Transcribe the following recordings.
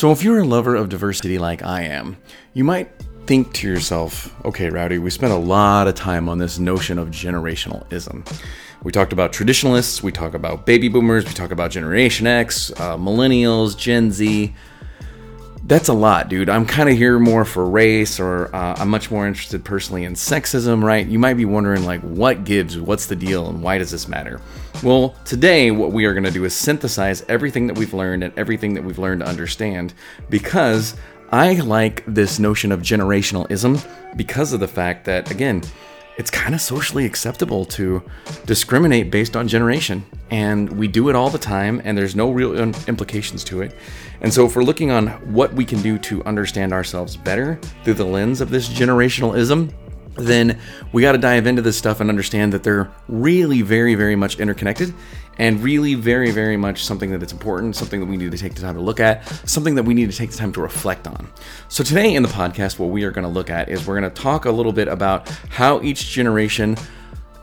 So, if you're a lover of diversity like I am, you might think to yourself, okay, Rowdy, we spent a lot of time on this notion of generationalism. We talked about traditionalists, we talk about baby boomers, we talk about Generation X, uh, millennials, Gen Z. That's a lot, dude. I'm kind of here more for race, or uh, I'm much more interested personally in sexism, right? You might be wondering, like, what gives, what's the deal, and why does this matter? Well, today, what we are going to do is synthesize everything that we've learned and everything that we've learned to understand because I like this notion of generationalism because of the fact that, again, it's kind of socially acceptable to discriminate based on generation. And we do it all the time, and there's no real implications to it. And so, if we're looking on what we can do to understand ourselves better through the lens of this generationalism, then we got to dive into this stuff and understand that they're really very, very much interconnected and really very, very much something that it's important, something that we need to take the time to look at, something that we need to take the time to reflect on. So, today in the podcast, what we are going to look at is we're going to talk a little bit about how each generation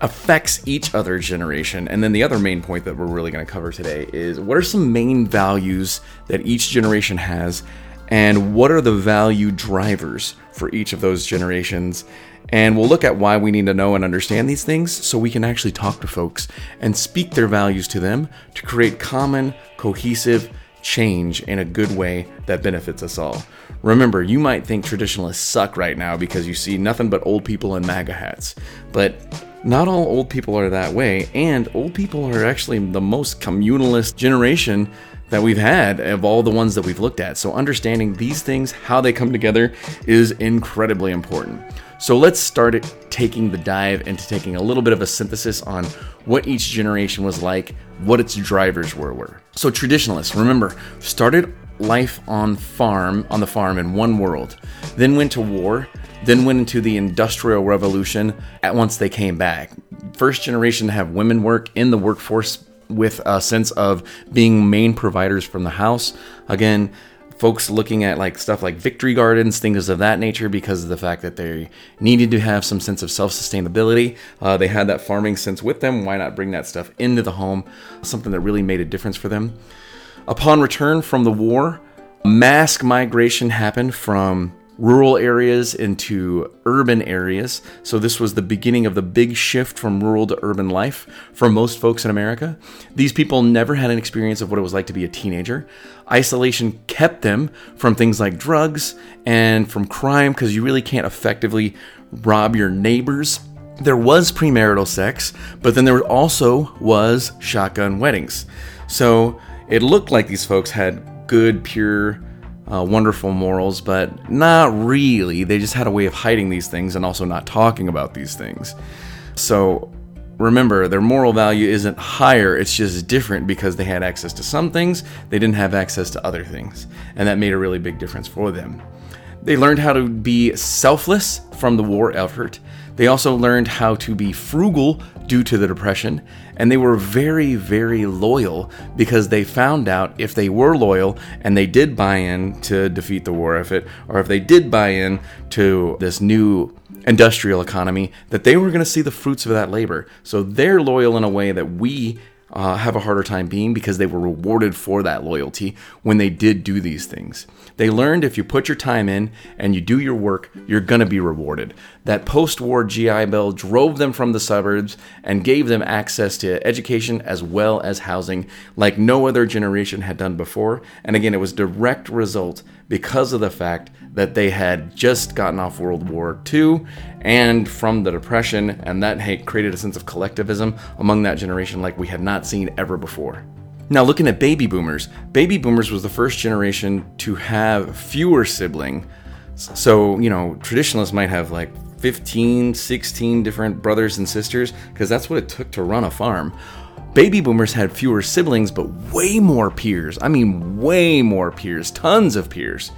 affects each other generation. And then the other main point that we're really going to cover today is what are some main values that each generation has, and what are the value drivers for each of those generations and we'll look at why we need to know and understand these things so we can actually talk to folks and speak their values to them to create common, cohesive change in a good way that benefits us all. Remember, you might think traditionalists suck right now because you see nothing but old people in MAGA hats, but not all old people are that way, and old people are actually the most communalist generation that we've had of all the ones that we've looked at. So, understanding these things, how they come together, is incredibly important. So let's start it taking the dive into taking a little bit of a synthesis on what each generation was like, what its drivers were. were. So traditionalists, remember, started life on farm on the farm in one world, then went to war, then went into the industrial revolution at once they came back. First generation to have women work in the workforce with a sense of being main providers from the house. Again, folks looking at like stuff like victory gardens, things of that nature, because of the fact that they needed to have some sense of self sustainability. Uh, they had that farming sense with them. Why not bring that stuff into the home? Something that really made a difference for them. Upon return from the war, mass migration happened from rural areas into urban areas. So, this was the beginning of the big shift from rural to urban life for most folks in America. These people never had an experience of what it was like to be a teenager. Isolation kept them from things like drugs and from crime because you really can't effectively rob your neighbors. There was premarital sex, but then there also was shotgun weddings. So, it looked like these folks had good, pure, uh, wonderful morals, but not really. They just had a way of hiding these things and also not talking about these things. So remember, their moral value isn't higher, it's just different because they had access to some things, they didn't have access to other things. And that made a really big difference for them. They learned how to be selfless from the war effort. They also learned how to be frugal due to the Depression, and they were very, very loyal because they found out if they were loyal and they did buy in to defeat the war effort, or if they did buy in to this new industrial economy, that they were going to see the fruits of that labor. So they're loyal in a way that we uh, have a harder time being because they were rewarded for that loyalty when they did do these things. They learned if you put your time in and you do your work, you're going to be rewarded. That post war GI Bill drove them from the suburbs and gave them access to education as well as housing like no other generation had done before. And again, it was direct result because of the fact that they had just gotten off World War II and from the Depression, and that had created a sense of collectivism among that generation like we had not seen ever before. Now, looking at baby boomers, baby boomers was the first generation to have fewer siblings. So, you know, traditionalists might have like 15, 16 different brothers and sisters because that's what it took to run a farm. Baby boomers had fewer siblings, but way more peers. I mean, way more peers, tons of peers.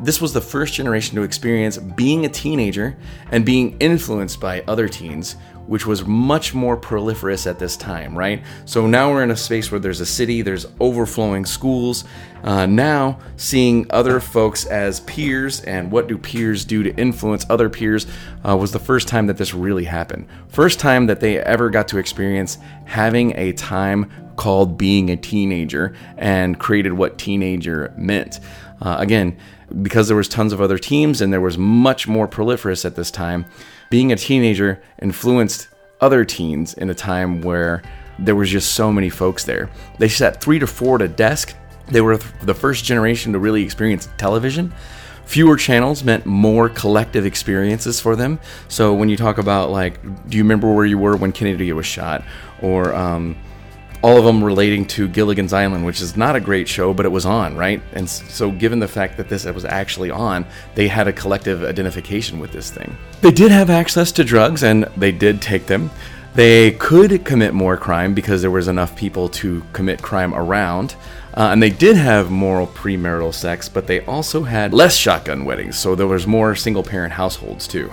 This was the first generation to experience being a teenager and being influenced by other teens which was much more proliferous at this time, right? So now we're in a space where there's a city, there's overflowing schools. Uh, now, seeing other folks as peers and what do peers do to influence other peers uh, was the first time that this really happened. First time that they ever got to experience having a time called being a teenager and created what teenager meant. Uh, again, because there was tons of other teams and there was much more proliferous at this time, being a teenager influenced other teens in a time where there was just so many folks there. They sat three to four at a desk. They were the first generation to really experience television. Fewer channels meant more collective experiences for them. So when you talk about like, do you remember where you were when Kennedy was shot, or um, all of them relating to Gilligan's Island, which is not a great show, but it was on, right? And so, given the fact that this was actually on, they had a collective identification with this thing. They did have access to drugs and they did take them. They could commit more crime because there was enough people to commit crime around. Uh, and they did have moral premarital sex, but they also had less shotgun weddings, so there was more single parent households too.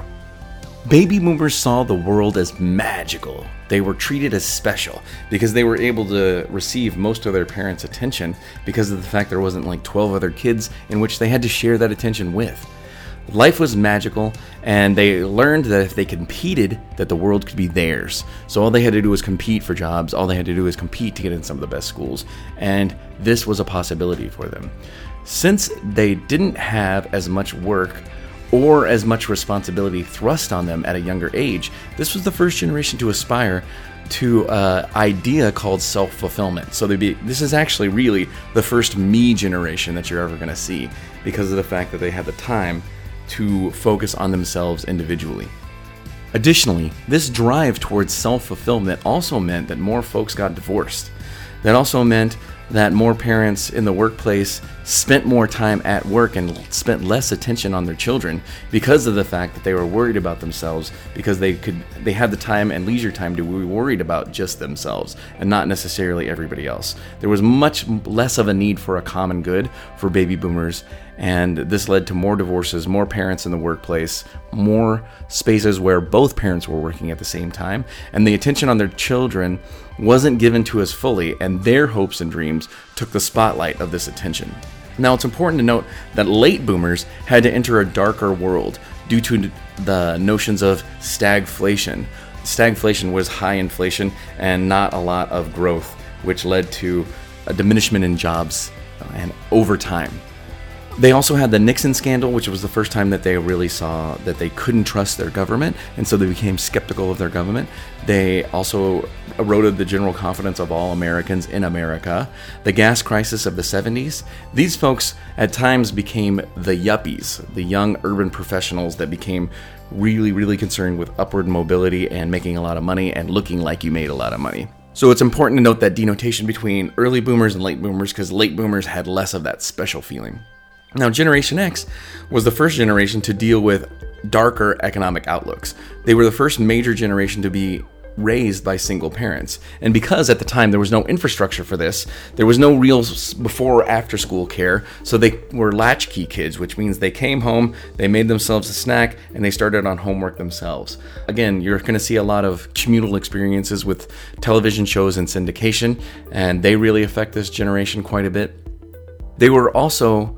Baby boomers saw the world as magical. They were treated as special because they were able to receive most of their parents' attention because of the fact there wasn't like 12 other kids in which they had to share that attention with. Life was magical, and they learned that if they competed, that the world could be theirs. So all they had to do was compete for jobs. All they had to do was compete to get in some of the best schools, and this was a possibility for them. Since they didn't have as much work or as much responsibility thrust on them at a younger age, this was the first generation to aspire to an idea called self-fulfillment. So be, this is actually really the first me generation that you're ever going to see because of the fact that they had the time to focus on themselves individually. Additionally, this drive towards self-fulfillment also meant that more folks got divorced. That also meant that more parents in the workplace spent more time at work and spent less attention on their children because of the fact that they were worried about themselves because they could they had the time and leisure time to be worried about just themselves and not necessarily everybody else. There was much less of a need for a common good for baby boomers and this led to more divorces, more parents in the workplace, more spaces where both parents were working at the same time, and the attention on their children wasn't given to us fully, and their hopes and dreams took the spotlight of this attention. Now, it's important to note that late boomers had to enter a darker world due to the notions of stagflation. Stagflation was high inflation and not a lot of growth, which led to a diminishment in jobs and over time. They also had the Nixon scandal, which was the first time that they really saw that they couldn't trust their government, and so they became skeptical of their government. They also eroded the general confidence of all Americans in America. The gas crisis of the 70s, these folks at times became the yuppies, the young urban professionals that became really, really concerned with upward mobility and making a lot of money and looking like you made a lot of money. So it's important to note that denotation between early boomers and late boomers because late boomers had less of that special feeling. Now, Generation X was the first generation to deal with darker economic outlooks. They were the first major generation to be raised by single parents. And because at the time there was no infrastructure for this, there was no real before or after school care, so they were latchkey kids, which means they came home, they made themselves a snack, and they started on homework themselves. Again, you're going to see a lot of communal experiences with television shows and syndication, and they really affect this generation quite a bit. They were also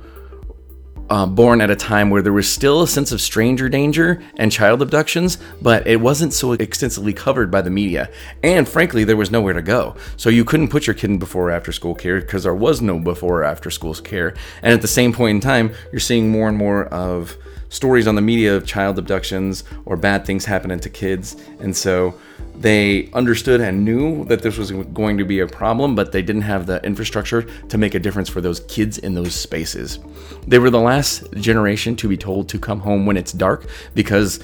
uh, born at a time where there was still a sense of stranger danger and child abductions, but it wasn't so extensively covered by the media. And frankly, there was nowhere to go. So you couldn't put your kid in before or after school care because there was no before or after school care. And at the same point in time, you're seeing more and more of stories on the media of child abductions or bad things happening to kids. And so they understood and knew that this was going to be a problem, but they didn't have the infrastructure to make a difference for those kids in those spaces. They were the last generation to be told to come home when it's dark because,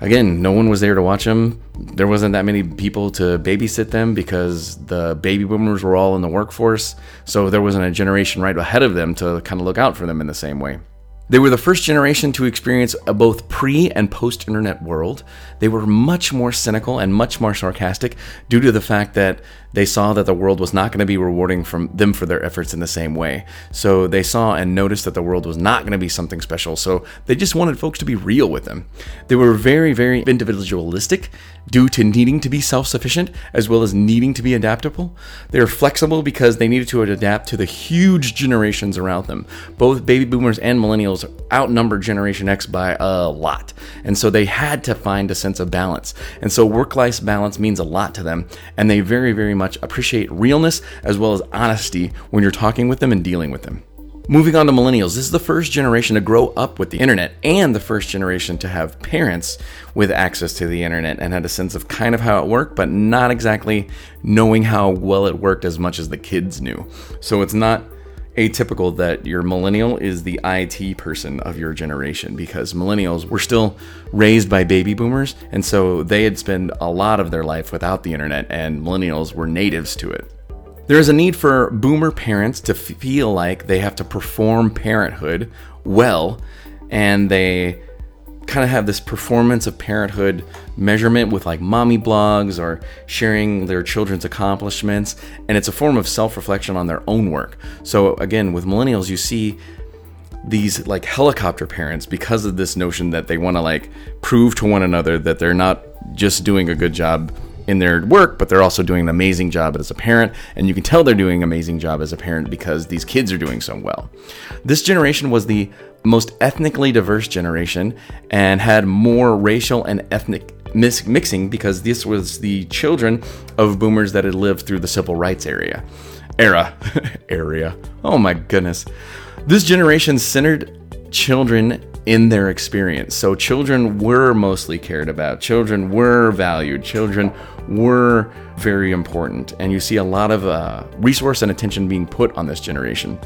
again, no one was there to watch them. There wasn't that many people to babysit them because the baby boomers were all in the workforce. So there wasn't a generation right ahead of them to kind of look out for them in the same way. They were the first generation to experience a both pre and post internet world. They were much more cynical and much more sarcastic due to the fact that they saw that the world was not going to be rewarding from them for their efforts in the same way. So they saw and noticed that the world was not going to be something special. So they just wanted folks to be real with them. They were very, very individualistic due to needing to be self sufficient as well as needing to be adaptable. They were flexible because they needed to adapt to the huge generations around them. Both baby boomers and millennials outnumbered Generation X by a lot. And so they had to find a sense of balance. And so work life balance means a lot to them. And they very, very much appreciate realness as well as honesty when you're talking with them and dealing with them. Moving on to millennials, this is the first generation to grow up with the internet and the first generation to have parents with access to the internet and had a sense of kind of how it worked, but not exactly knowing how well it worked as much as the kids knew. So it's not atypical that your millennial is the IT person of your generation because millennials were still raised by baby boomers, and so they had spent a lot of their life without the internet, and millennials were natives to it. There is a need for boomer parents to feel like they have to perform parenthood well, and they kind of have this performance of parenthood measurement with like mommy blogs or sharing their children's accomplishments, and it's a form of self reflection on their own work. So, again, with millennials, you see these like helicopter parents because of this notion that they want to like prove to one another that they're not just doing a good job in their work, but they're also doing an amazing job as a parent. And you can tell they're doing an amazing job as a parent because these kids are doing so well. This generation was the most ethnically diverse generation and had more racial and ethnic mixing because this was the children of boomers that had lived through the civil rights area. Era. area. Oh my goodness. This generation centered children in their experience. So children were mostly cared about. Children were valued. Children were very important. And you see a lot of uh, resource and attention being put on this generation.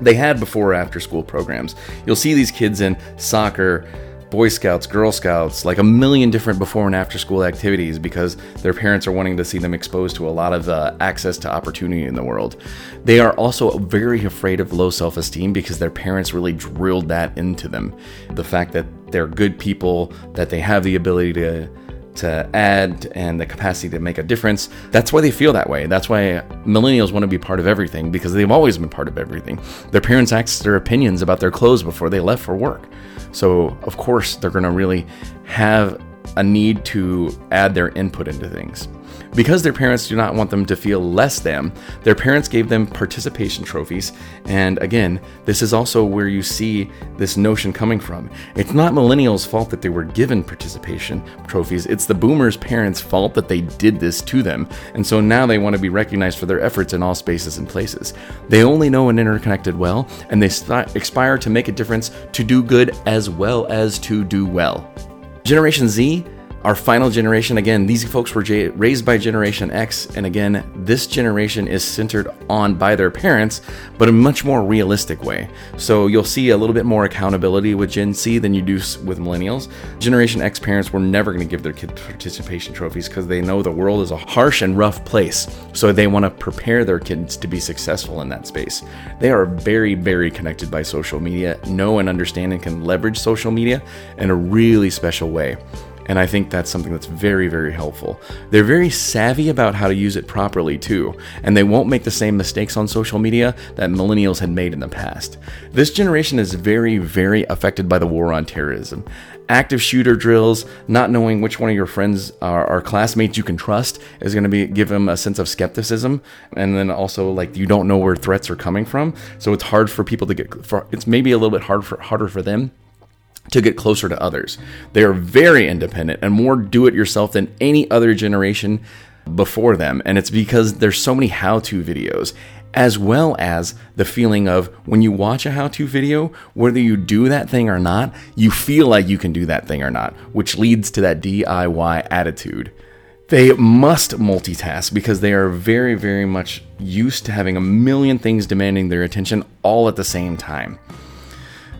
They had before or after school programs. You'll see these kids in soccer, Boy Scouts, Girl Scouts, like a million different before and after school activities because their parents are wanting to see them exposed to a lot of uh, access to opportunity in the world. They are also very afraid of low self esteem because their parents really drilled that into them. The fact that they're good people, that they have the ability to to add and the capacity to make a difference. That's why they feel that way. That's why millennials want to be part of everything because they've always been part of everything. Their parents asked their opinions about their clothes before they left for work. So, of course, they're going to really have a need to add their input into things. Because their parents do not want them to feel less than, their parents gave them participation trophies. And again, this is also where you see this notion coming from. It's not millennials' fault that they were given participation trophies, it's the boomers' parents' fault that they did this to them. And so now they want to be recognized for their efforts in all spaces and places. They only know an interconnected well, and they st- aspire to make a difference to do good as well as to do well. Generation Z our final generation, again, these folks were raised by Generation X, and again, this generation is centered on by their parents, but a much more realistic way. So you'll see a little bit more accountability with Gen Z than you do with millennials. Generation X parents were never going to give their kids participation trophies because they know the world is a harsh and rough place. So they want to prepare their kids to be successful in that space. They are very, very connected by social media, know and understand and can leverage social media in a really special way. And I think that's something that's very, very helpful. They're very savvy about how to use it properly, too, and they won't make the same mistakes on social media that millennials had made in the past. This generation is very, very affected by the war on terrorism. Active shooter drills, not knowing which one of your friends or, classmates you can trust is going to be give them a sense of skepticism, and then also like you don't know where threats are coming from, so it's hard for people to get. For, it's maybe a little bit hard for harder for them to get closer to others. They are very independent and more do it yourself than any other generation before them. And it's because there's so many how to videos, as well as the feeling of when you watch a how to video, whether you do that thing or not, you feel like you can do that thing or not, which leads to that DIY attitude. They must multitask because they are very, very much used to having a million things demanding their attention all at the same time.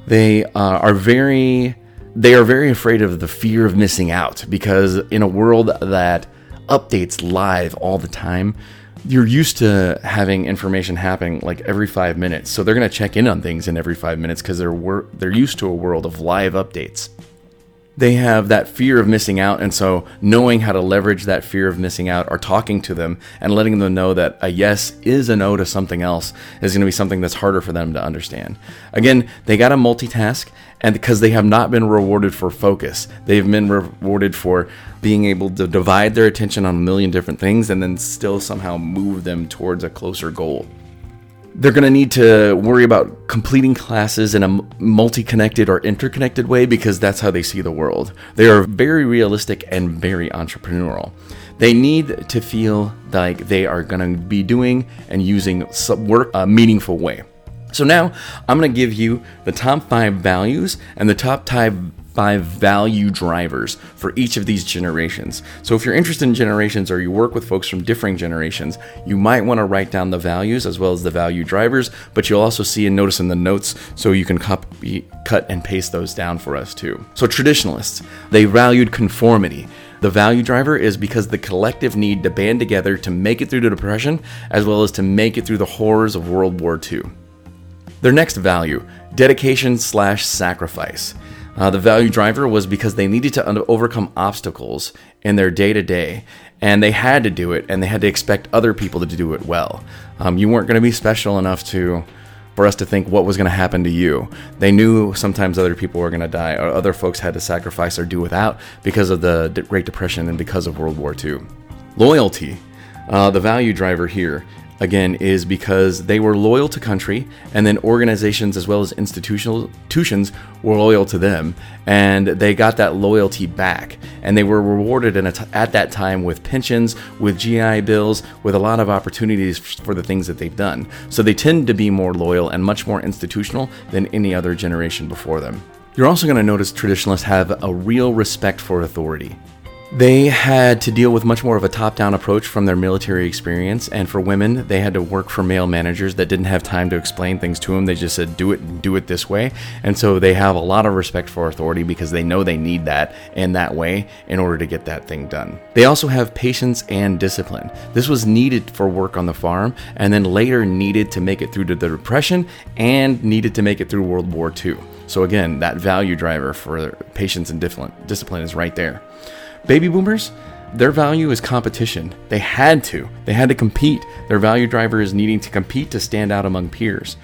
They uh, are very they are very afraid of the fear of missing out because in a world that updates live all the time, you're used to having information happening like every five minutes. So they're going to check in on things in every five minutes because they're wor- they're used to a world of live updates. They have that fear of missing out. And so, knowing how to leverage that fear of missing out or talking to them and letting them know that a yes is a no to something else is going to be something that's harder for them to understand. Again, they got to multitask, and because they have not been rewarded for focus, they've been rewarded for being able to divide their attention on a million different things and then still somehow move them towards a closer goal they're going to need to worry about completing classes in a multi connected or interconnected way because that's how they see the world. They are very realistic and very entrepreneurial. They need to feel like they are going to be doing and using work a meaningful way. So now I'm going to give you the top five values and the top five five value drivers for each of these generations. So if you're interested in generations or you work with folks from differing generations, you might want to write down the values as well as the value drivers, but you'll also see and notice in the notes so you can copy, cut and paste those down for us too. So traditionalists, they valued conformity. The value driver is because the collective need to band together to make it through the Depression as well as to make it through the horrors of World War II. Their next value, dedication slash sacrifice. Uh, the value driver was because they needed to overcome obstacles in their day to day, and they had to do it, and they had to expect other people to do it well. Um, you weren't going to be special enough to for us to think what was going to happen to you. They knew sometimes other people were going to die, or other folks had to sacrifice or do without because of the Great Depression and because of World War II. Loyalty, uh, the value driver here again is because they were loyal to country and then organizations as well as institutional institutions were loyal to them and they got that loyalty back. And they were rewarded at that time with pensions with gi bills with a lot of opportunities for the things that they've done. So they tend to be more loyal and much more institutional than any other generation before them. You're also going to notice traditionalists have a real respect for authority they had to deal with much more of a top down approach from their military experience, and for women, they had to work for male managers that didn't have time to explain things to them. They just said, do it, do it this way. And so they have a lot of respect for authority because they know they need that in that way in order to get that thing done. They also have patience and discipline. This was needed for work on the farm, and then later needed to make it through to the Depression and needed to make it through World War II. So, again, that value driver for patience and discipline is right there. Baby boomers, their value is competition. They had to. They had to compete. Their value driver is needing to compete to stand out among peers.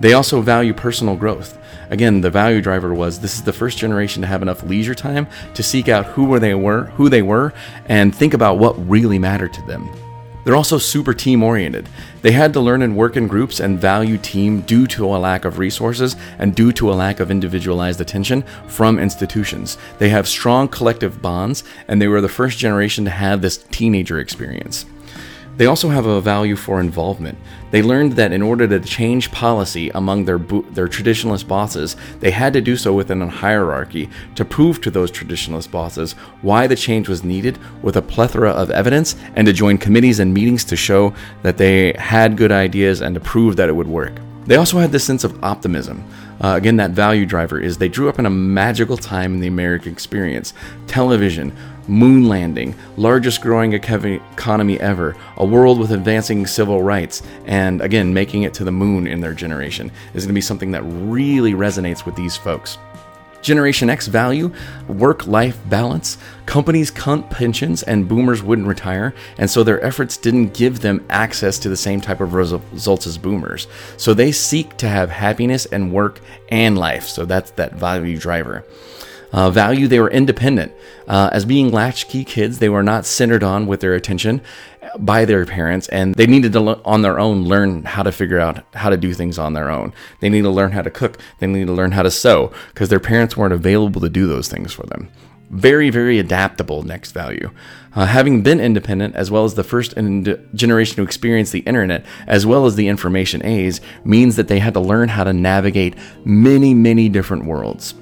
They also value personal growth. Again, the value driver was this is the first generation to have enough leisure time to seek out who they were, who they were, and think about what really mattered to them. They're also super team oriented. They had to learn and work in groups and value team due to a lack of resources and due to a lack of individualized attention from institutions. They have strong collective bonds, and they were the first generation to have this teenager experience. They also have a value for involvement. They learned that in order to change policy among their bo- their traditionalist bosses, they had to do so within a hierarchy to prove to those traditionalist bosses why the change was needed with a plethora of evidence and to join committees and meetings to show that they had good ideas and to prove that it would work. They also had this sense of optimism. Uh, again, that value driver is they drew up in a magical time in the American experience. Television, moon landing, largest growing economy ever, a world with advancing civil rights, and again, making it to the moon in their generation is going to be something that really resonates with these folks. Generation X value, work life balance. Companies cut pensions and boomers wouldn't retire, and so their efforts didn't give them access to the same type of results as boomers. So they seek to have happiness and work and life. So that's that value driver. Uh, value, they were independent. Uh, as being latchkey kids, they were not centered on with their attention by their parents, and they needed to, on their own, learn how to figure out how to do things on their own. They need to learn how to cook. They need to learn how to sew because their parents weren't available to do those things for them. Very, very adaptable next value. Uh, having been independent, as well as the first generation to experience the internet, as well as the information age, means that they had to learn how to navigate many, many different worlds.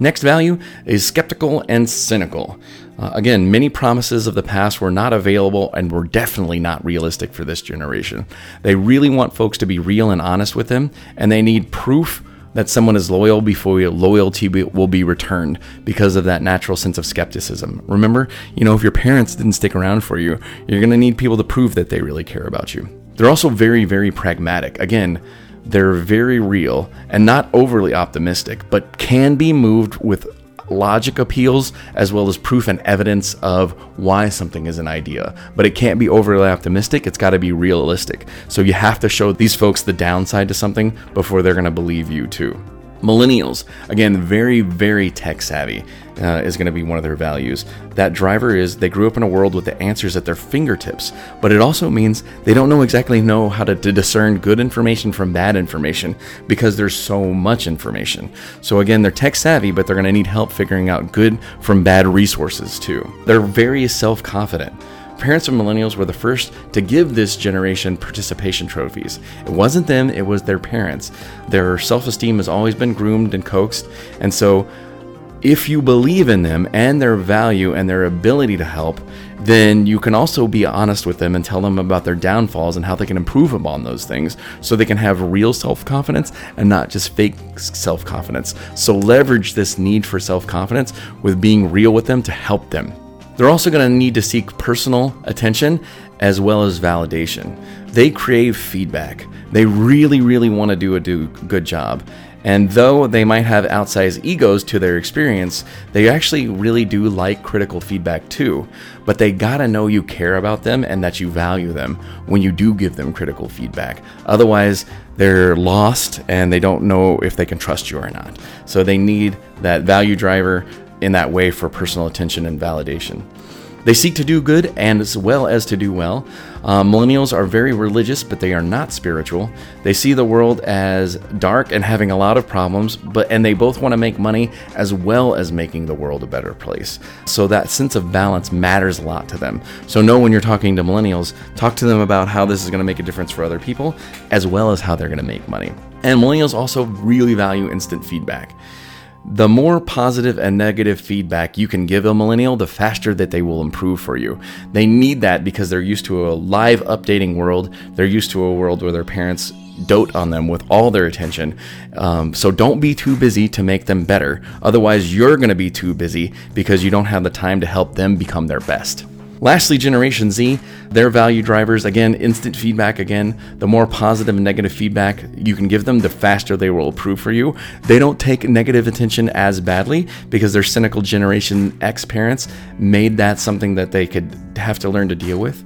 Next value is skeptical and cynical. Uh, again, many promises of the past were not available and were definitely not realistic for this generation. They really want folks to be real and honest with them, and they need proof that someone is loyal before your loyalty will be returned because of that natural sense of skepticism. Remember, you know, if your parents didn't stick around for you, you're going to need people to prove that they really care about you. They're also very, very pragmatic. Again, they're very real and not overly optimistic, but can be moved with logic appeals as well as proof and evidence of why something is an idea. But it can't be overly optimistic, it's got to be realistic. So you have to show these folks the downside to something before they're going to believe you too. Millennials, again, very, very tech savvy, uh, is going to be one of their values. That driver is they grew up in a world with the answers at their fingertips, but it also means they don't know exactly know how to, to discern good information from bad information because there's so much information. So again, they're tech savvy, but they're going to need help figuring out good from bad resources too. They're very self confident parents of millennials were the first to give this generation participation trophies. It wasn't them, it was their parents. Their self esteem has always been groomed and coaxed. And so, if you believe in them and their value and their ability to help, then you can also be honest with them and tell them about their downfalls and how they can improve upon those things so they can have real self confidence and not just fake self confidence. So, leverage this need for self confidence with being real with them to help them. They're also going to need to seek personal attention as well as validation. They crave feedback. They really, really want to do a do good job. And though they might have outsized egos to their experience, they actually really do like critical feedback too. But they gotta know you care about them and that you value them when you do give them critical feedback. Otherwise, they're lost and they don't know if they can trust you or not. So they need that value driver in that way for personal attention and validation. They seek to do good and as well as to do well. Uh, millennials are very religious, but they are not spiritual. They see the world as dark and having a lot of problems, but and they both want to make money as well as making the world a better place. So that sense of balance matters a lot to them. So know when you're talking to millennials, talk to them about how this is going to make a difference for other people, as well as how they're going to make money. And millennials also really value instant feedback. The more positive and negative feedback you can give a millennial, the faster that they will improve for you. They need that because they're used to a live updating world. They're used to a world where their parents dote on them with all their attention. Um, so don't be too busy to make them better. Otherwise, you're going to be too busy because you don't have the time to help them become their best. Lastly, Generation Z, their value drivers, again, instant feedback. Again, the more positive and negative feedback you can give them, the faster they will approve for you. They don't take negative attention as badly because their cynical Generation X parents made that something that they could have to learn to deal with.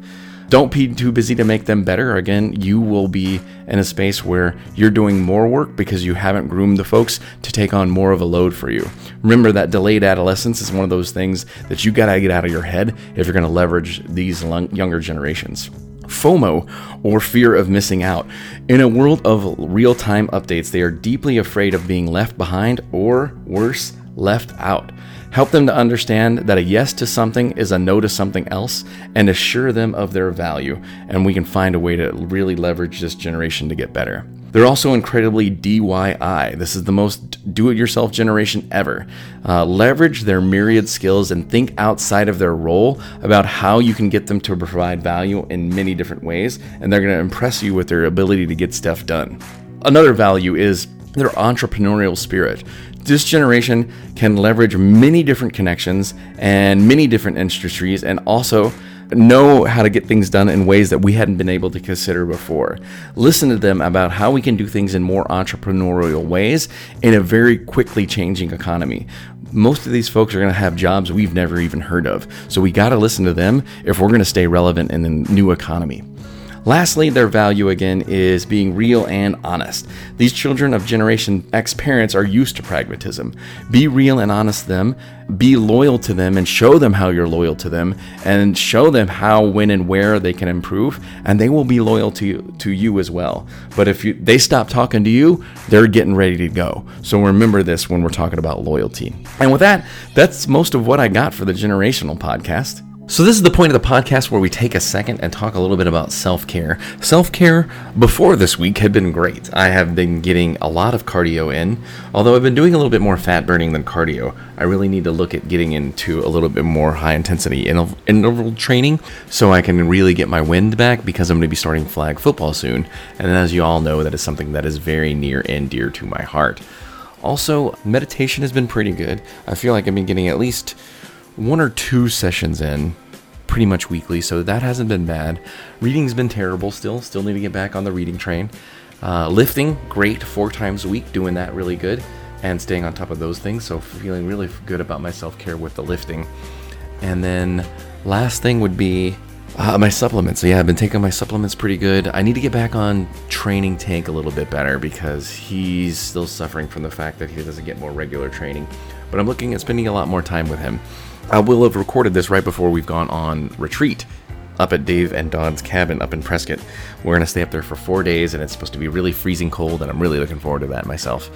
Don't be too busy to make them better. Again, you will be in a space where you're doing more work because you haven't groomed the folks to take on more of a load for you. Remember that delayed adolescence is one of those things that you got to get out of your head if you're going to leverage these younger generations. FOMO, or fear of missing out. In a world of real time updates, they are deeply afraid of being left behind or, worse, left out. Help them to understand that a yes to something is a no to something else and assure them of their value. And we can find a way to really leverage this generation to get better. They're also incredibly DIY. This is the most do it yourself generation ever. Uh, leverage their myriad skills and think outside of their role about how you can get them to provide value in many different ways, and they're going to impress you with their ability to get stuff done. Another value is their entrepreneurial spirit this generation can leverage many different connections and many different industries and also know how to get things done in ways that we hadn't been able to consider before. Listen to them about how we can do things in more entrepreneurial ways in a very quickly changing economy. Most of these folks are going to have jobs we've never even heard of. So we got to listen to them if we're going to stay relevant in the new economy. Lastly, their value again is being real and honest. These children of Generation X parents are used to pragmatism. Be real and honest to them, be loyal to them, and show them how you're loyal to them, and show them how, when, and where they can improve, and they will be loyal to you, to you as well. But if you, they stop talking to you, they're getting ready to go. So remember this when we're talking about loyalty. And with that, that's most of what I got for the generational podcast. So, this is the point of the podcast where we take a second and talk a little bit about self care. Self care before this week had been great. I have been getting a lot of cardio in, although I've been doing a little bit more fat burning than cardio. I really need to look at getting into a little bit more high intensity interval training so I can really get my wind back because I'm going to be starting flag football soon. And as you all know, that is something that is very near and dear to my heart. Also, meditation has been pretty good. I feel like I've been getting at least one or two sessions in pretty much weekly, so that hasn't been bad. Reading's been terrible still, still need to get back on the reading train. Uh, lifting, great, four times a week, doing that really good. and staying on top of those things. So feeling really good about my self care with the lifting. And then last thing would be uh, my supplements. So yeah, I've been taking my supplements pretty good. I need to get back on training Tank a little bit better because he's still suffering from the fact that he doesn't get more regular training. But I'm looking at spending a lot more time with him. I will have recorded this right before we've gone on retreat up at Dave and Don's cabin up in Prescott. We're going to stay up there for four days, and it's supposed to be really freezing cold, and I'm really looking forward to that myself.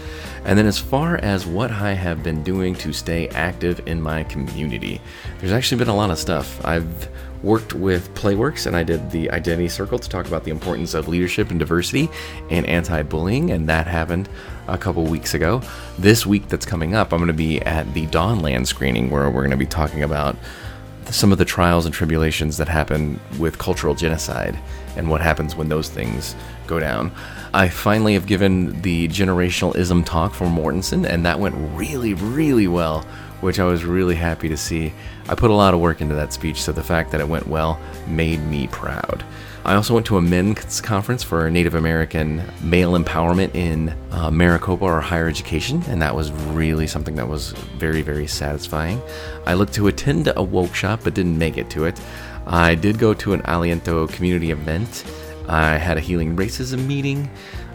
And then, as far as what I have been doing to stay active in my community, there's actually been a lot of stuff. I've worked with Playworks and I did the Identity Circle to talk about the importance of leadership and diversity and anti bullying, and that happened a couple weeks ago. This week that's coming up, I'm going to be at the Dawnland screening where we're going to be talking about some of the trials and tribulations that happen with cultural genocide and what happens when those things go down. I finally have given the generationalism talk for Mortensen, and that went really, really well, which I was really happy to see. I put a lot of work into that speech, so the fact that it went well made me proud. I also went to a men's conference for Native American male empowerment in uh, Maricopa or higher education, and that was really something that was very, very satisfying. I looked to attend a workshop but didn't make it to it. I did go to an Aliento community event. I had a healing racism meeting.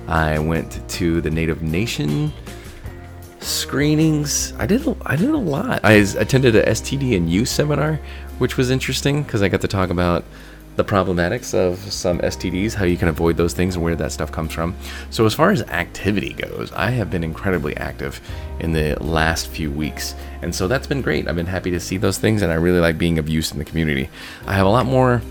I went to the Native Nation screenings. I did I did a lot. I attended a STD and youth seminar, which was interesting because I got to talk about the problematics of some STDs, how you can avoid those things, and where that stuff comes from. So, as far as activity goes, I have been incredibly active in the last few weeks, and so that's been great. I've been happy to see those things, and I really like being of use in the community. I have a lot more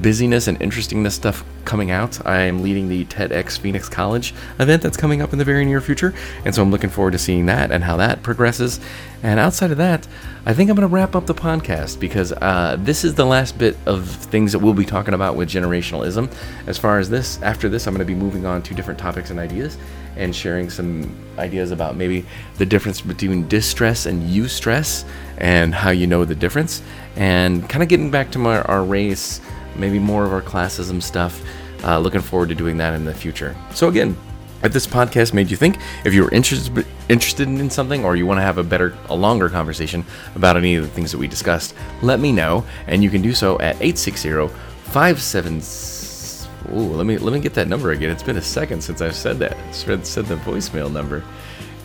busyness and interestingness stuff coming out. I am leading the TEDx Phoenix College event that's coming up in the very near future, and so I'm looking forward to seeing that and how that progresses. And outside of that, I think I'm going to wrap up the podcast because uh, this is the last bit of things that we'll be talking about with generationalism. As far as this, after this, I'm going to be moving on to different topics and ideas and sharing some ideas about maybe the difference between distress and eustress and how you know the difference, and kind of getting back to my, our race maybe more of our classism stuff. Uh, looking forward to doing that in the future. So again, if this podcast made you think, if you're interested interested in something, or you want to have a better, a longer conversation about any of the things that we discussed, let me know, and you can do so at 860 57 Ooh, let me let me get that number again. It's been a second since I've said that. Said the voicemail number.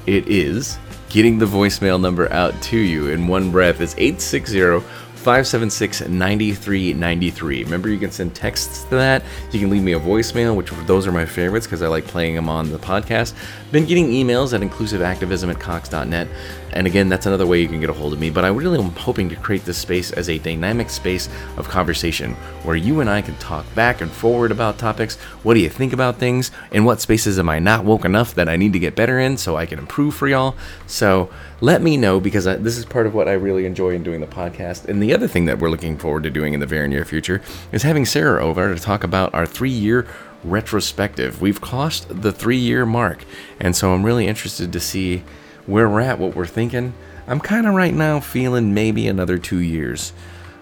It is getting the voicemail number out to you in one breath. It's 860 576 9393. Remember, you can send texts to that. You can leave me a voicemail, which those are my favorites because I like playing them on the podcast. Been getting emails at inclusiveactivism at cox.net. And again, that's another way you can get a hold of me. But I really am hoping to create this space as a dynamic space of conversation where you and I can talk back and forward about topics. What do you think about things? In what spaces am I not woke enough that I need to get better in so I can improve for y'all? So let me know because I, this is part of what I really enjoy in doing the podcast. And the other thing that we're looking forward to doing in the very near future is having Sarah over to talk about our three year retrospective. We've crossed the three year mark, and so I'm really interested to see where we're at, what we're thinking. I'm kind of right now feeling maybe another two years,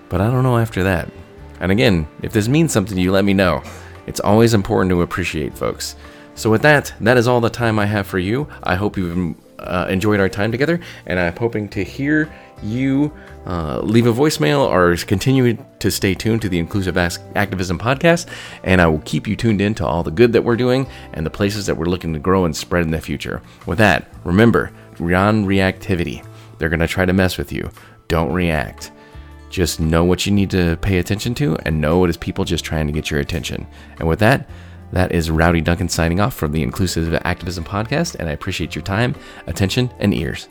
but I don't know after that. And again, if this means something to you, let me know. It's always important to appreciate folks. So, with that, that is all the time I have for you. I hope you've uh, enjoyed our time together, and I'm hoping to hear you uh, leave a voicemail or continue to stay tuned to the Inclusive Activism podcast. And I will keep you tuned in to all the good that we're doing and the places that we're looking to grow and spread in the future. With that, remember, non reactivity. They're going to try to mess with you. Don't react. Just know what you need to pay attention to and know it is people just trying to get your attention. And with that, that is Rowdy Duncan signing off from the Inclusive Activism Podcast, and I appreciate your time, attention, and ears.